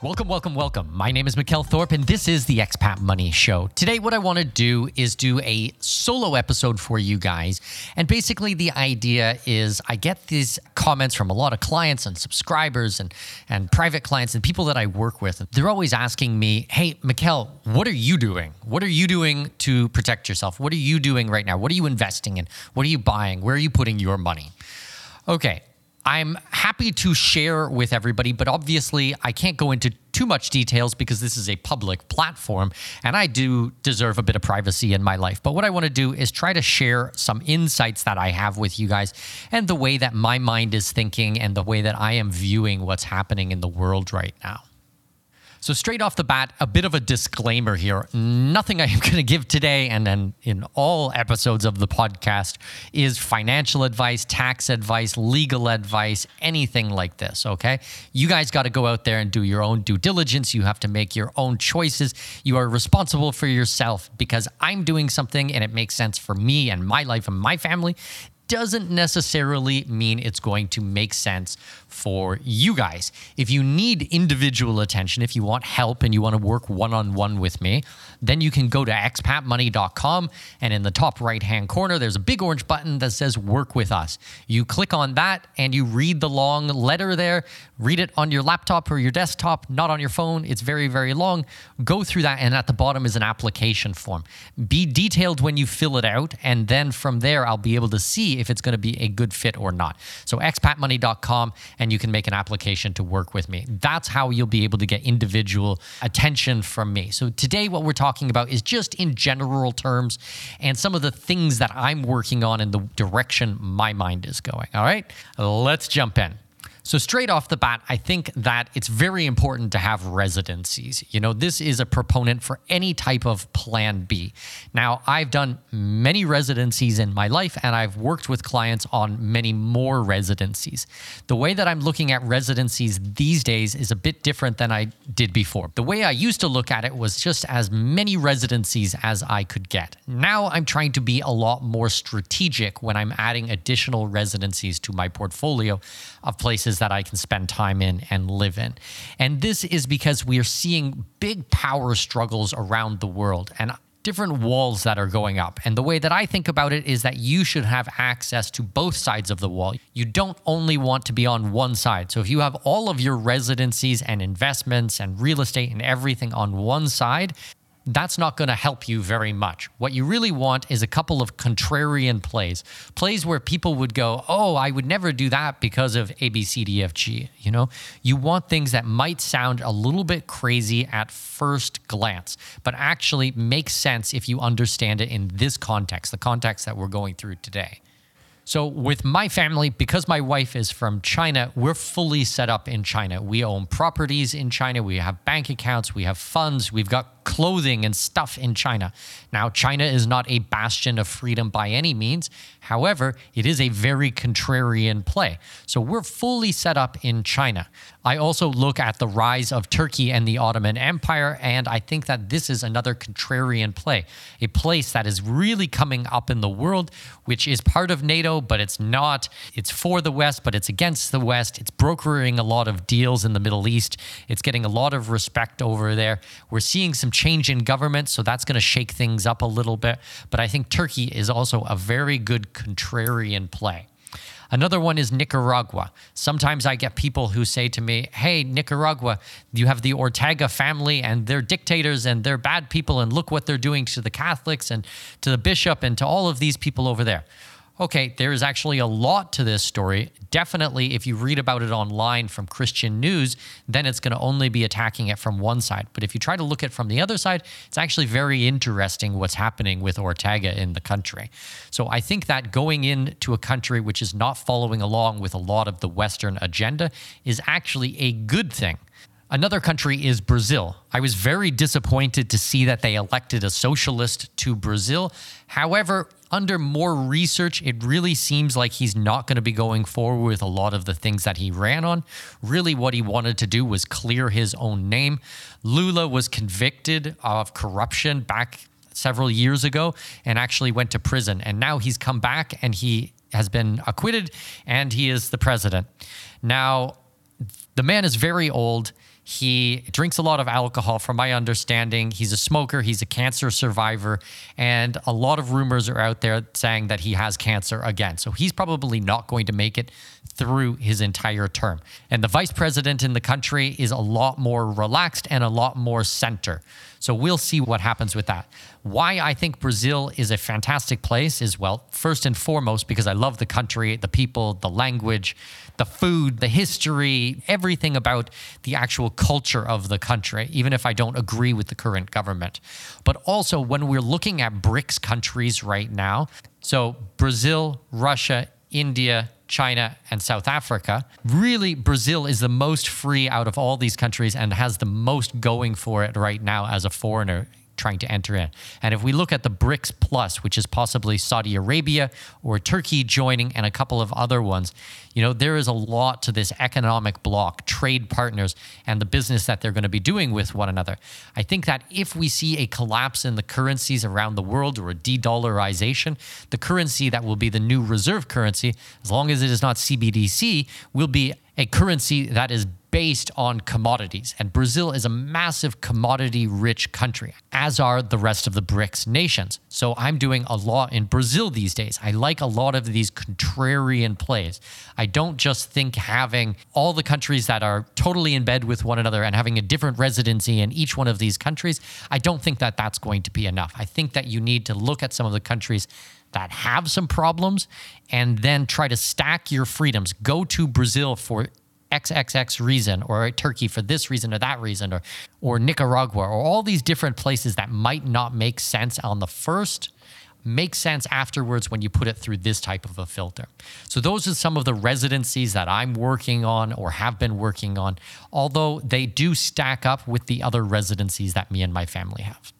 Welcome, welcome, welcome. My name is Mikkel Thorup, and this is the Expat Money Show. Today, what I want to do is do a solo episode for you guys. And basically, the idea is I get these comments from a lot of clients and subscribers and, and private clients and people that I work with. They're always asking me, Hey, Mikkel, what are you doing? What are you doing to protect yourself? What are you doing right now? What are you investing in? What are you buying? Where are you putting your money? Okay, I'm happy to share with everybody, but obviously I can't go into too much details because this is a public platform and I do deserve a bit of privacy in my life. But what I want to do is try to share some insights that I have with you guys and the way that my mind is thinking and the way that I am viewing what's happening in the world right now. So, straight off the bat, a bit of a disclaimer here. Nothing I am going to give today and then in all episodes of the podcast is financial advice, tax advice, legal advice, anything like this. Okay. You guys got to go out there and do your own due diligence. You have to make your own choices. You are responsible for yourself because I'm doing something and it makes sense for me and my life and my family doesn't necessarily mean it's going to make sense for you guys. If you need individual attention, if you want help and you want to work one on one with me, then you can go to expatmoney.com and in the top right hand corner, there's a big orange button that says work with us. You click on that and you read the long letter there. Read it on your laptop or your desktop, not on your phone. It's very, very long. Go through that, and at the bottom is an application form. Be detailed when you fill it out, and then from there, I'll be able to see if it's going to be a good fit or not. So, expatmoney.com, and you can make an application to work with me. That's how you'll be able to get individual attention from me. So, today, what we're talking about is just in general terms and some of the things that I'm working on in the direction my mind is going. All right, let's jump in. So, straight off the bat, I think that it's very important to have residencies. You know, this is a proponent for any type of plan B. Now, I've done many residencies in my life and I've worked with clients on many more residencies. The way that I'm looking at residencies these days is a bit different than I did before. The way I used to look at it was just as many residencies as I could get. Now, I'm trying to be a lot more strategic when I'm adding additional residencies to my portfolio of places that I can spend time in and live in. And this is because we are seeing big power struggles around the world and different walls that are going up. And the way that I think about it is that you should have access to both sides of the wall. You don't only want to be on one side. So if you have all of your residencies and investments and real estate and everything on one side, that's not going to help you very much. What you really want is a couple of contrarian plays, plays where people would go, "Oh, I would never do that because of ABCDFG. You know, you want things that might sound a little bit crazy at first glance, but actually make sense if you understand it in this context, the context that we're going through today. So, with my family, because my wife is from China, we're fully set up in China. We own properties in China, we have bank accounts, we have funds, we've got clothing and stuff in China. Now, China is not a bastion of freedom by any means. However, it is a very contrarian play. So we're fully set up in China. I also look at the rise of Turkey and the Ottoman Empire, and I think that this is another contrarian play, a place that is really coming up in the world, which is part of NATO, but it's not. It's for the West, but it's against the West. It's brokering a lot of deals in the Middle East. It's getting a lot of respect over there. We're seeing some change in government, so that's going to shake things up a little bit. But I think Turkey is also a very good contrarian play. Another one is Nicaragua. Sometimes I get people who say to me, Hey, Nicaragua, you have the Ortega family and they're dictators and they're bad people, and look what they're doing to the Catholics and to the bishop and to all of these people over there okay, there is actually a lot to this story. Definitely, if you read about it online from Christian news, then it's going to only be attacking it from one side. But if you try to look at it from the other side, it's actually very interesting what's happening with Ortega in the country. So I think that going into a country which is not following along with a lot of the Western agenda is actually a good thing. Another country is Brazil. I was very disappointed to see that they elected a socialist to Brazil. However, under more research, it really seems like he's not going to be going forward with a lot of the things that he ran on. Really, what he wanted to do was clear his own name. Lula was convicted of corruption back several years ago and actually went to prison. And now he's come back and he has been acquitted and he is the president. Now, the man is very old. He drinks a lot of alcohol, from my understanding. He's a smoker, he's a cancer survivor, and a lot of rumors are out there saying that he has cancer again. So he's probably not going to make it through his entire term. And the vice president in the country is a lot more relaxed and a lot more center. So we'll see what happens with that. Why I think Brazil is a fantastic place is well, first and foremost, because I love the country, the people, the language, the food, the history, everything about the actual culture of the country, even if I don't agree with the current government. But also, when we're looking at BRICS countries right now, so Brazil, Russia, India, China, and South Africa. Really, Brazil is the most free out of all these countries and has the most going for it right now as a foreigner trying to enter in. And if we look at the BRICS Plus, which is possibly Saudi Arabia or Turkey joining and a couple of other ones, you know, there is a lot to this economic bloc, trade partners, and the business that they're going to be doing with one another. I think that if we see a collapse in the currencies around the world or a de dollarization, the currency that will be the new reserve currency, as long as it is not CBDC, will be a currency that is based on commodities. And Brazil is a massive commodity rich country, as are the rest of the BRICS nations. So I'm doing a lot in Brazil these days. I like a lot of these contrarian plays. I don't just think having all the countries that are totally in bed with one another and having a different residency in each one of these countries, I don't think that that's going to be enough. I think that you need to look at some of the countries that have some problems and then try to stack your freedoms. Go to Brazil for XXX reason or Turkey for this reason or that reason or or Nicaragua or all these different places that might not make sense on the first make sense afterwards when you put it through this type of a filter. So those are some of the residencies that I'm working on or have been working on, although they do stack up with the other residencies that me and my family have.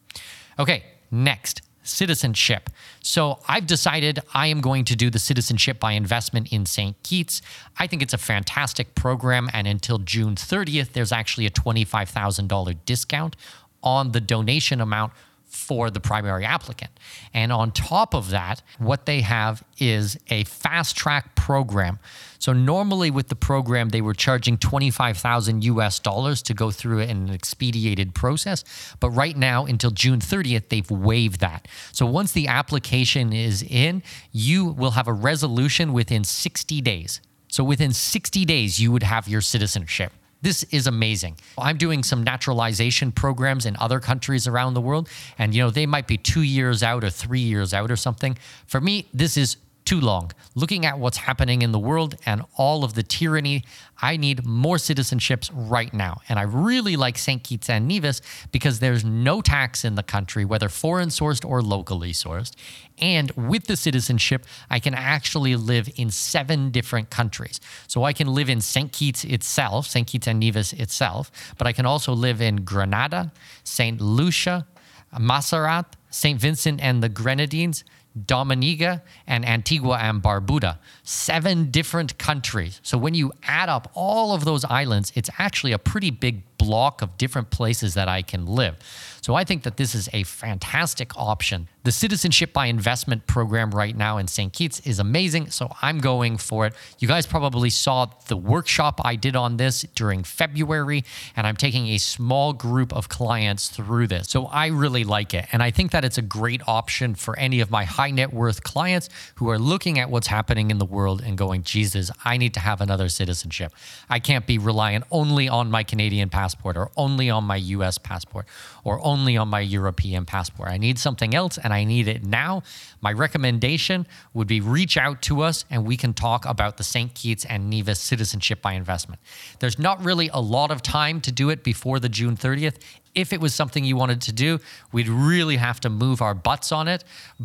Okay, next, citizenship. So I've decided I am going to do the citizenship by investment in St. Kitts. I think it's a fantastic program. And until June 30th, there's actually a $25,000 discount on the donation amount for the primary applicant. And on top of that, what they have is a fast track program. So normally with the program, they were charging 25,000 US dollars to go through an expedited process. But right now, until June 30th, they've waived that. So once the application is in, you will have a resolution within 60 days. So within 60 days, you would have your citizenship. This is amazing. I'm doing some naturalization programs in other countries around the world, and you know, they might be two years out or three years out or something. For me, this is too long. Looking at what's happening in the world and all of the tyranny, I need more citizenships right now. And I really like St. Kitts and Nevis because there's no tax in the country, whether foreign sourced or locally sourced. And with the citizenship, I can actually live in seven different countries. So I can live in St. Kitts itself, St. Kitts and Nevis itself, but I can also live in Grenada, St. Lucia, Montserrat, St. Vincent and the Grenadines, Dominica, and Antigua and Barbuda. Seven different countries. So when you add up all of those islands, it's actually a pretty big block of different places that I can live. So I think that this is a fantastic option. The Citizenship by Investment program right now in St. Kitts is amazing. So I'm going for it. You guys probably saw the workshop I did on this during February, and I'm taking a small group of clients through this. So I really like it. And I think that it's a great option for any of my high net worth clients who are looking at what's happening in the world and going, Jesus, I need to have another citizenship. I can't be reliant only on my Canadian passport or only on my US passport or only on my European passport. I need something else and I need it now. My recommendation would be reach out to us and we can talk about the St. Kitts and Nevis citizenship by investment. There's not really a lot of time to do it before the June 30th if it was something you wanted to do, we'd really have to move our butts on it.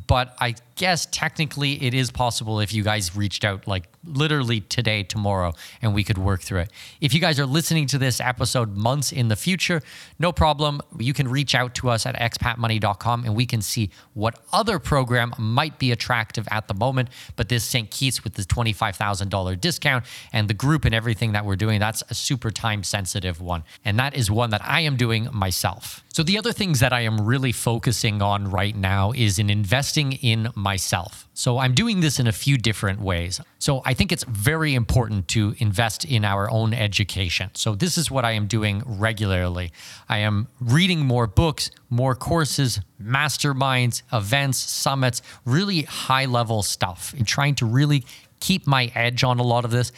But I guess technically it is possible if you guys reached out like literally today, tomorrow, and we could work through it. If you guys are listening to this episode months in the future, no problem. You can reach out to us at expatmoney.com and we can see what other program might be attractive at the moment. But this St. Kitts with the $25,000 discount and the group and everything that we're doing, that's a super time sensitive one. And that is one that I am doing myself. So, the other things that I am really focusing on right now is in investing in myself. So, I'm doing this in a few different ways. So, I think it's very important to invest in our own education. So, this is what I am doing regularly. I am reading more books, more courses, masterminds, events, summits, really high level stuff, and trying to really keep my edge on a lot of this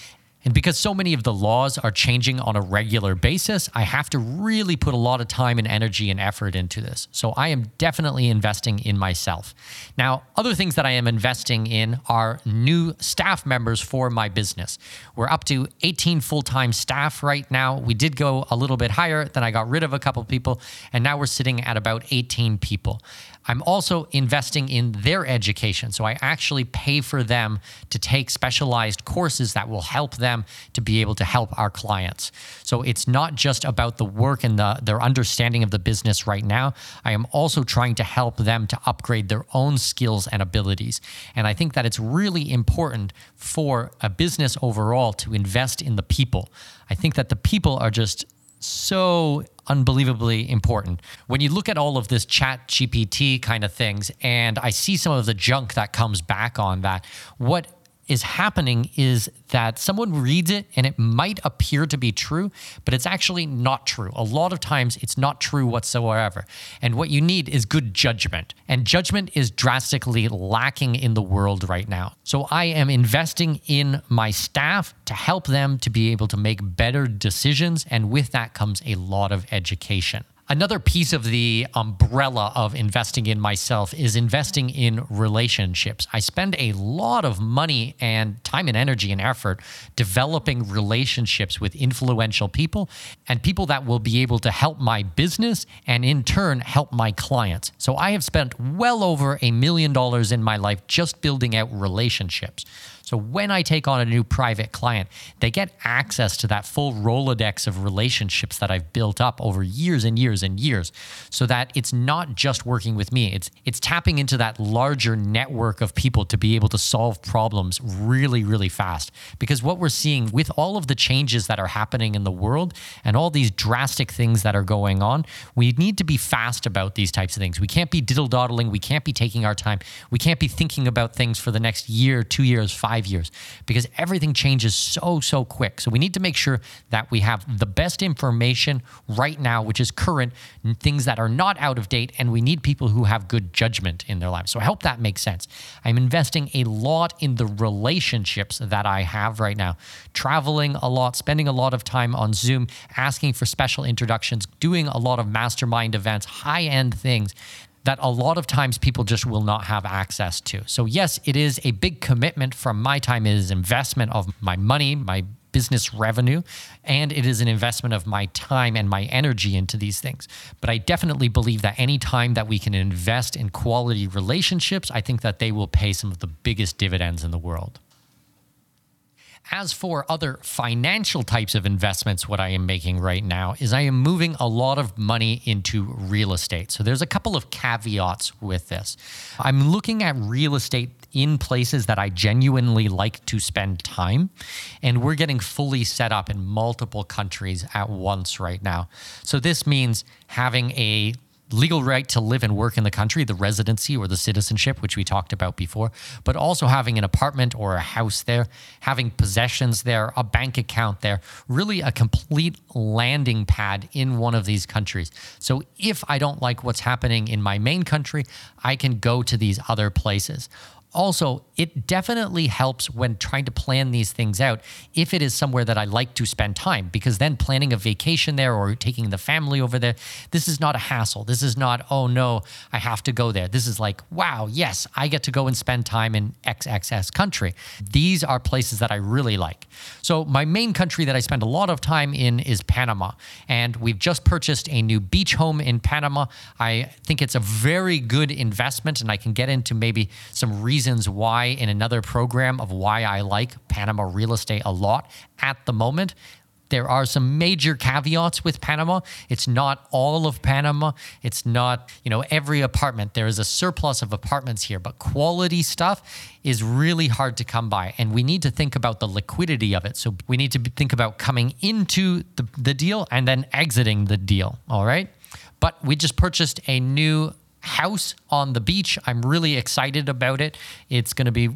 and because so many of the laws are changing on a regular basis, I have to really put a lot of time and energy and effort into this. So I am definitely investing in myself. Now, other things that I am investing in are new staff members for my business. We're up to 18 full time staff right now. We did go a little bit higher, then I got rid of a couple people, and now we're sitting at about 18 people. I'm also investing in their education. So I actually pay for them to take specialized courses that will help them to be able to help our clients. So it's not just about the work and the, their understanding of the business right now. I am also trying to help them to upgrade their own skills and abilities. And I think that it's really important for a business overall to invest in the people. I think that the people are just so unbelievably important. When you look at all of this ChatGPT kind of things, and I see some of the junk that comes back on that, what is happening is that someone reads it and it might appear to be true, but it's actually not true. A lot of times it's not true whatsoever. And what you need is good judgment. And judgment is drastically lacking in the world right now. So I am investing in my staff to help them to be able to make better decisions. And with that comes a lot of education. Another piece of the umbrella of investing in myself is investing in relationships. I spend a lot of money and time and energy and effort developing relationships with influential people and people that will be able to help my business and in turn help my clients. So I have spent well over a million dollars in my life just building out relationships. So when I take on a new private client, they get access to that full Rolodex of relationships that I've built up over years and years and years so that it's not just working with me. It's it's tapping into that larger network of people to be able to solve problems really really fast. Because what we're seeing with all of the changes that are happening in the world and all these drastic things that are going on, we need to be fast about these types of things. We can't be diddle doddling, we can't be taking our time. We can't be thinking about things for the next year, 2 years, 5 five years because everything changes so, so quick. So we need to make sure that we have the best information right now, which is current, things that are not out of date, and we need people who have good judgment in their lives. So I hope that makes sense. I'm investing a lot in the relationships that I have right now, traveling a lot, spending a lot of time on Zoom, asking for special introductions, doing a lot of mastermind events, high end things that a lot of times people just will not have access to. So, yes, it is a big commitment from my time. It is investment of my money, my business revenue, and it is an investment of my time and my energy into these things. But I definitely believe that any time that we can invest in quality relationships, I think that they will pay some of the biggest dividends in the world. As for other financial types of investments, what I am making right now is I am moving a lot of money into real estate. So there's a couple of caveats with this. I'm looking at real estate in places that I genuinely like to spend time, and we're getting fully set up in multiple countries at once right now. So this means having a legal right to live and work in the country, the residency or the citizenship, which we talked about before, but also having an apartment or a house there, having possessions there, a bank account there, really a complete landing pad in one of these countries. So if I don't like what's happening in my main country, I can go to these other places. Also, it definitely helps when trying to plan these things out if it is somewhere that I like to spend time, because then planning a vacation there or taking the family over there, this is not a hassle. This is not, oh no, I have to go there. This is like, wow, yes, I get to go and spend time in XXS country. These are places that I really like. So, my main country that I spend a lot of time in is Panama. And we've just purchased a new beach home in Panama. I think it's a very good investment, and I can get into maybe some reasons reasons why in another program of why I like Panama real estate a lot at the moment. There are some major caveats with Panama. It's not all of Panama. It's not, you know, every apartment. There is a surplus of apartments here, but quality stuff is really hard to come by. And we need to think about the liquidity of it. So we need to think about coming into the, the deal and then exiting the deal. All right. But we just purchased a new house on the beach. I'm really excited about it. It's going to be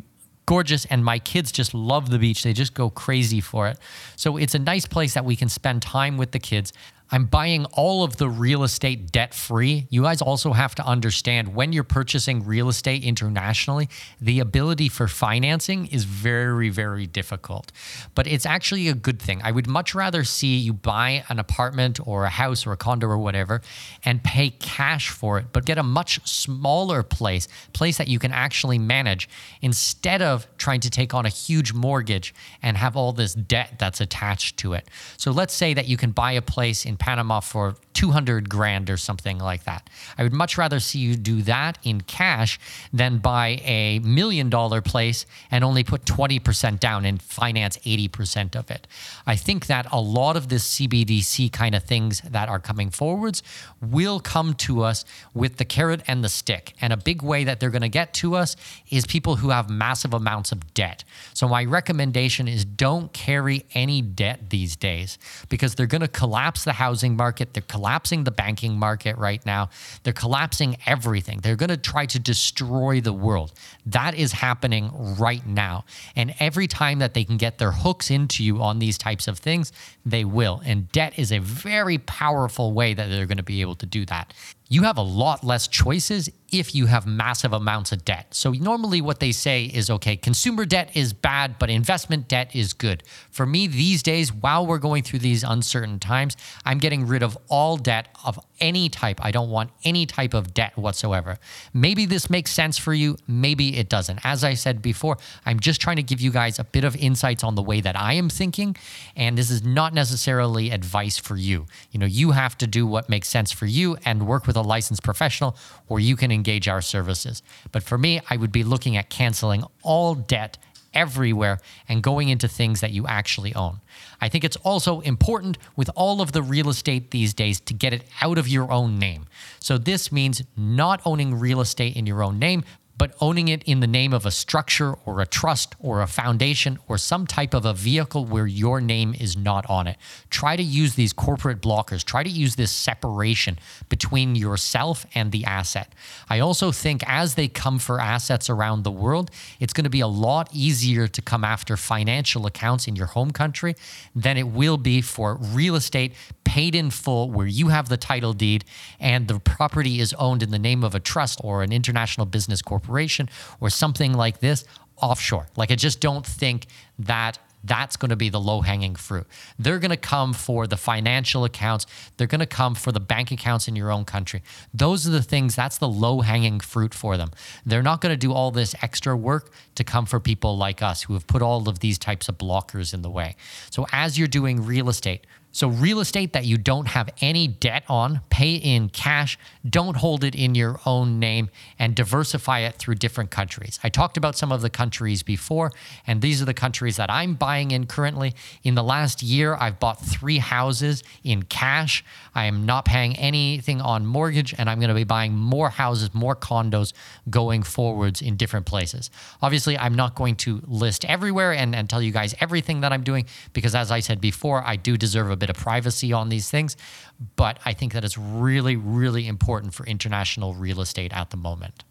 gorgeous and my kids just love the beach. They just go crazy for it. So it's a nice place that we can spend time with the kids. I'm buying all of the real estate debt free. You guys also have to understand when you're purchasing real estate internationally, the ability for financing is very, very difficult. But it's actually a good thing. I would much rather see you buy an apartment or a house or a condo or whatever and pay cash for it, but get a much smaller place, place that you can actually manage instead of trying to take on a huge mortgage and have all this debt that's attached to it. So let's say that you can buy a place in Panama for 200 grand or something like that. I would much rather see you do that in cash than buy a million dollar place and only put 20% down and finance 80% of it. I think that a lot of this CBDC kind of things that are coming forwards will come to us with the carrot and the stick. And a big way that they're going to get to us is people who have massive amounts of debt. So my recommendation is don't carry any debt these days because they're going to collapse the housing market. They're collapsing the banking market right now. They're collapsing everything. They're going to try to destroy the world. That is happening right now. And every time that they can get their hooks into you on these types of things, they will. And debt is a very powerful way that they're going to be able to do that you have a lot less choices if you have massive amounts of debt. So, normally, what they say is okay, consumer debt is bad, but investment debt is good. For me, these days, while we're going through these uncertain times, I'm getting rid of all debt of any type. I don't want any type of debt whatsoever. Maybe this makes sense for you, maybe it doesn't. As I said before, I'm just trying to give you guys a bit of insights on the way that I am thinking, and this is not necessarily advice for you. You know, you have to do what makes sense for you and work with a licensed professional, or you can engage our services. But for me, I would be looking at canceling all debt everywhere and going into things that you actually own. I think it's also important with all of the real estate these days to get it out of your own name. So this means not owning real estate in your own name, but owning it in the name of a structure or a trust or a foundation or some type of a vehicle where your name is not on it. Try to use these corporate blockers. Try to use this separation between yourself and the asset. I also think as they come for assets around the world, it's going to be a lot easier to come after financial accounts in your home country than it will be for real estate paid in full where you have the title deed and the property is owned in the name of a trust or an international business corporation or something like this offshore. Like I just don't think that That's going to be the low hanging fruit. They're going to come for the financial accounts. They're going to come for the bank accounts in your own country. Those are the things, that's the low hanging fruit for them. They're not going to do all this extra work to come for people like us who have put all of these types of blockers in the way. So as you're doing real estate, so, real estate that you don't have any debt on, pay in cash, don't hold it in your own name, and diversify it through different countries. I talked about some of the countries before, and these are the countries that I'm buying in currently. In the last year, I've bought three houses in cash. I am not paying anything on mortgage, and I'm going to be buying more houses, more condos going forwards in different places. Obviously, I'm not going to list everywhere and, and tell you guys everything that I'm doing because, as I said before, I do deserve a bit of privacy on these things. But I think that it's really, really important for international real estate at the moment.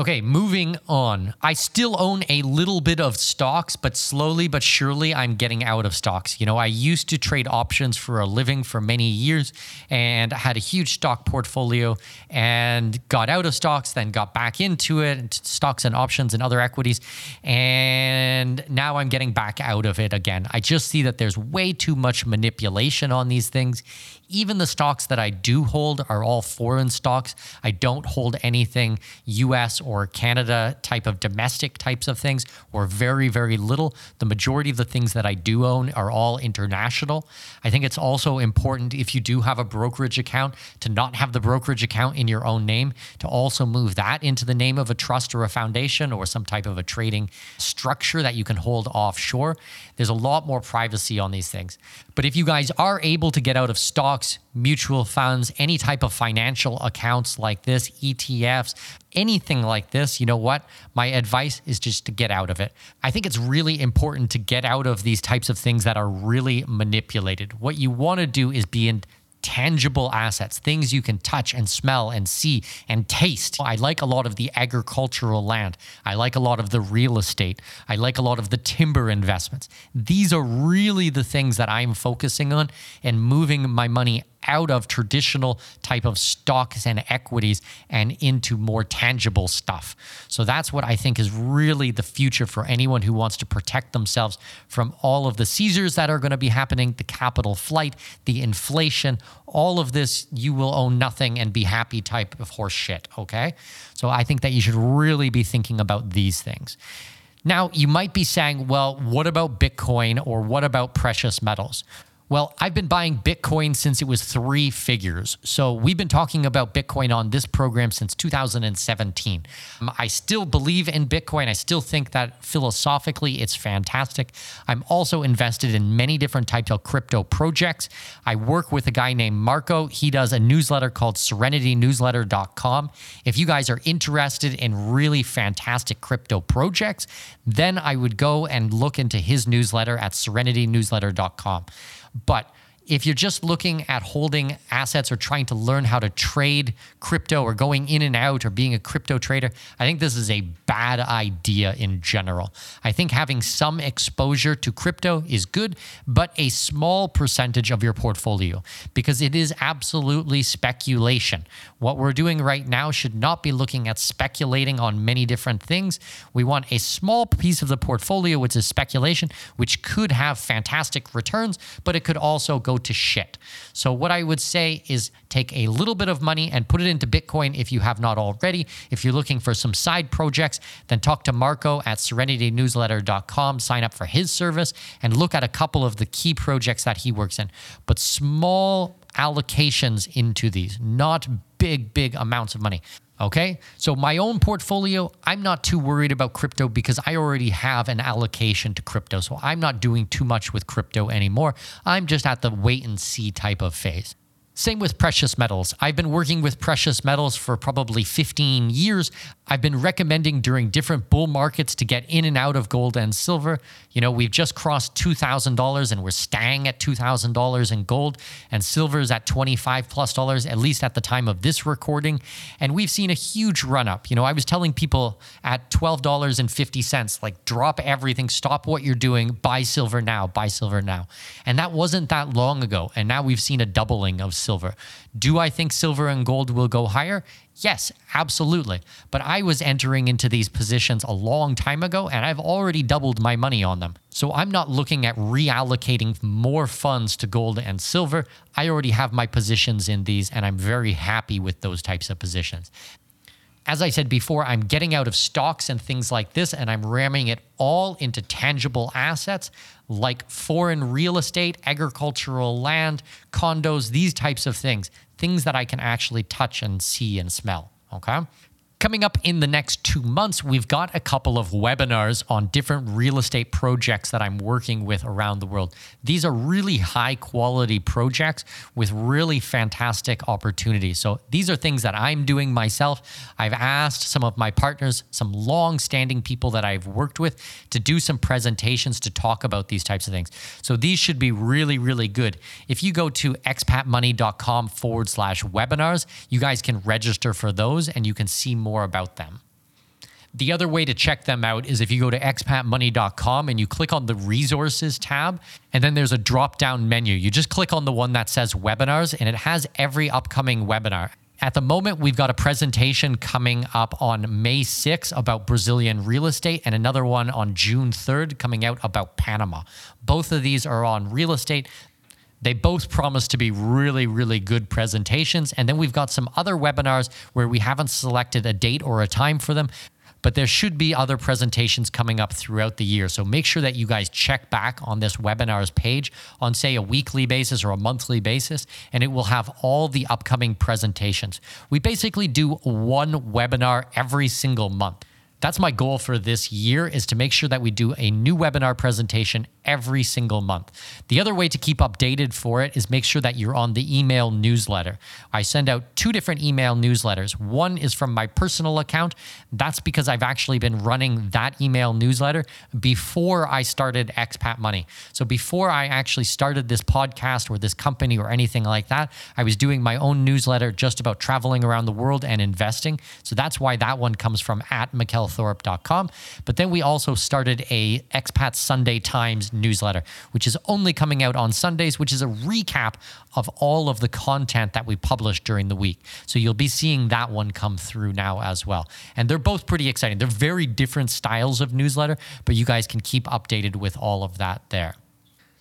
Okay, moving on. I still own a little bit of stocks, but slowly but surely I'm getting out of stocks. You know, I used to trade options for a living for many years and had a huge stock portfolio and got out of stocks, then got back into it, stocks and options and other equities. And now I'm getting back out of it again. I just see that there's way too much manipulation on these things even the stocks that I do hold are all foreign stocks. I don't hold anything US or Canada type of domestic types of things, or very, very little. The majority of the things that I do own are all international. I think it's also important if you do have a brokerage account to not have the brokerage account in your own name, to also move that into the name of a trust or a foundation or some type of a trading structure that you can hold offshore. There's a lot more privacy on these things. But if you guys are able to get out of stocks, mutual funds, any type of financial accounts like this, ETFs, anything like this, you know what? My advice is just to get out of it. I think it's really important to get out of these types of things that are really manipulated. What you want to do is be in tangible assets, things you can touch and smell and see and taste. I like a lot of the agricultural land. I like a lot of the real estate. I like a lot of the timber investments. These are really the things that I'm focusing on and moving my money out of traditional type of stocks and equities and into more tangible stuff. So that's what I think is really the future for anyone who wants to protect themselves from all of the seizures that are going to be happening, the capital flight, the inflation, all of this you will own nothing and be happy type of horse shit, okay? So I think that you should really be thinking about these things. Now, you might be saying, well, what about Bitcoin or what about precious metals? Well, I've been buying Bitcoin since it was three figures. So we've been talking about Bitcoin on this program since 2017. Um, I still believe in Bitcoin. I still think that philosophically it's fantastic. I'm also invested in many different types of crypto projects. I work with a guy named Marco. He does a newsletter called serenitynewsletter.com. If you guys are interested in really fantastic crypto projects, then I would go and look into his newsletter at serenitynewsletter.com. But if you're just looking at holding assets or trying to learn how to trade crypto or going in and out or being a crypto trader, I think this is a bad idea in general. I think having some exposure to crypto is good, but a small percentage of your portfolio because it is absolutely speculation. What we're doing right now should not be looking at speculating on many different things. We want a small piece of the portfolio, which is speculation, which could have fantastic returns, but it could also go to shit. So, what I would say is take a little bit of money and put it into Bitcoin if you have not already. If you're looking for some side projects, then talk to Marco at serenitynewsletter.com, sign up for his service, and look at a couple of the key projects that he works in. But small allocations into these, not big, big amounts of money. Okay. So, my own portfolio, I'm not too worried about crypto because I already have an allocation to crypto. So, I'm not doing too much with crypto anymore. I'm just at the wait and see type of phase. Same with precious metals. I've been working with precious metals for probably 15 years. I've been recommending during different bull markets to get in and out of gold and silver. You know, we've just crossed $2,000 and we're staying at $2,000 in gold, and silver is at 25 plus dollars, at least at the time of this recording. And we've seen a huge run up. You know, I was telling people at $12.50, like drop everything, stop what you're doing, buy silver now, buy silver now. And that wasn't that long ago. And now we've seen a doubling of silver silver. Do I think silver and gold will go higher? Yes, absolutely. But I was entering into these positions a long time ago and I've already doubled my money on them. So I'm not looking at reallocating more funds to gold and silver. I already have my positions in these and I'm very happy with those types of positions as I said before, I'm getting out of stocks and things like this, and I'm ramming it all into tangible assets like foreign real estate, agricultural land, condos, these types of things, things that I can actually touch and see and smell. Okay. Coming up in the next two months, we've got a couple of webinars on different real estate projects that I'm working with around the world. These are really high quality projects with really fantastic opportunities. So these are things that I'm doing myself. I've asked some of my partners, some long standing people that I've worked with, to do some presentations to talk about these types of things. So these should be really, really good. If you go to expatmoney.com forward slash webinars, you guys can register for those and you can see more more about them. The other way to check them out is if you go to expatmoney.com and you click on the resources tab, and then there's a drop down menu. You just click on the one that says webinars, and it has every upcoming webinar. At the moment, we've got a presentation coming up on May 6th about Brazilian real estate and another one on June 3rd coming out about Panama. Both of these are on real estate. They both promise to be really, really good presentations. And then we've got some other webinars where we haven't selected a date or a time for them, but there should be other presentations coming up throughout the year. So make sure that you guys check back on this webinars page on, say, a weekly basis or a monthly basis, and it will have all the upcoming presentations. We basically do one webinar every single month. That's my goal for this year is to make sure that we do a new webinar presentation every single month. The other way to keep updated for it is make sure that you're on the email newsletter. I send out two different email newsletters. One is from my personal account. That's because I've actually been running that email newsletter before I started Expat Money. So before I actually started this podcast or this company or anything like that, I was doing my own newsletter just about traveling around the world and investing. So that's why that one comes from at mikkelthorup.com. But then we also started a Expat Sunday Times newsletter, which is only coming out on Sundays, which is a recap of all of the content that we published during the week. So you'll be seeing that one come through now as well. And they're both pretty exciting. They're very different styles of newsletter, but you guys can keep updated with all of that there.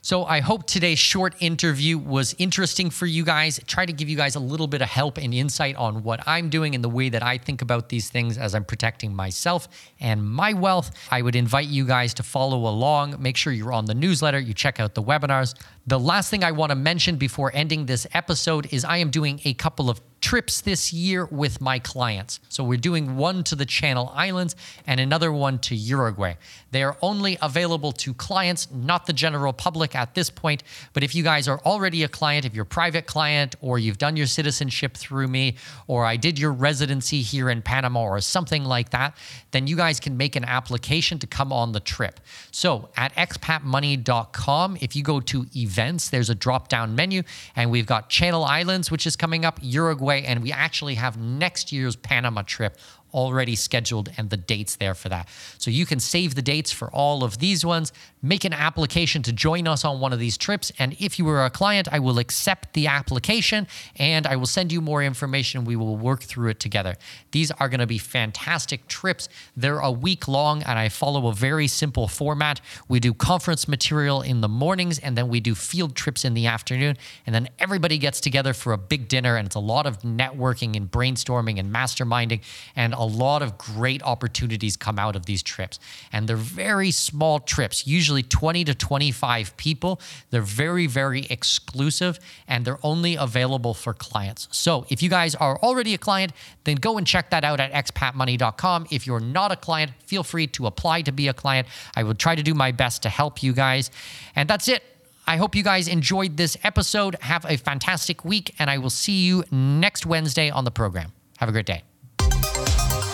So I hope today's short interview was interesting for you guys. Try to give you guys a little bit of help and insight on what I'm doing and the way that I think about these things as I'm protecting myself and my wealth. I would invite you guys to follow along. Make sure you're on the newsletter, you check out the webinars. The last thing I want to mention before ending this episode is I am doing a couple of trips this year with my clients. So we're doing one to the Channel Islands and another one to Uruguay. They are only available to clients, not the general public at this point. But if you guys are already a client, if you're a private client, or you've done your citizenship through me, or I did your residency here in Panama, or something like that, then you guys can make an application to come on the trip. So at expatmoney.com, if you go to events, there's a drop down menu, and we've got Channel Islands, which is coming up, Uruguay and we actually have next year's Panama trip already scheduled and the dates there for that. So you can save the dates for all of these ones, make an application to join us on one of these trips. And if you are a client, I will accept the application and I will send you more information. We will work through it together. These are going to be fantastic trips. They're a week long and I follow a very simple format. We do conference material in the mornings and then we do field trips in the afternoon. And then everybody gets together for a big dinner and it's a lot of networking and brainstorming and masterminding and a lot of great opportunities come out of these trips. And they're very small trips, usually 20 to 25 people. They're very, very exclusive and they're only available for clients. So if you guys are already a client, then go and check that out at expatmoney.com. If you're not a client, feel free to apply to be a client. I will try to do my best to help you guys. And that's it. I hope you guys enjoyed this episode. Have a fantastic week, and I will see you next Wednesday on the program. Have a great day.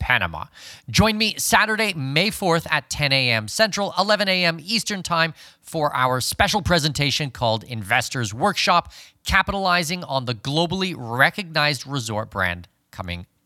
Panama. Join me Saturday, May 4th at 10 a.m. Central, 11 a.m. Eastern Time for our special presentation called Investors Workshop, capitalizing on the globally recognized resort brand coming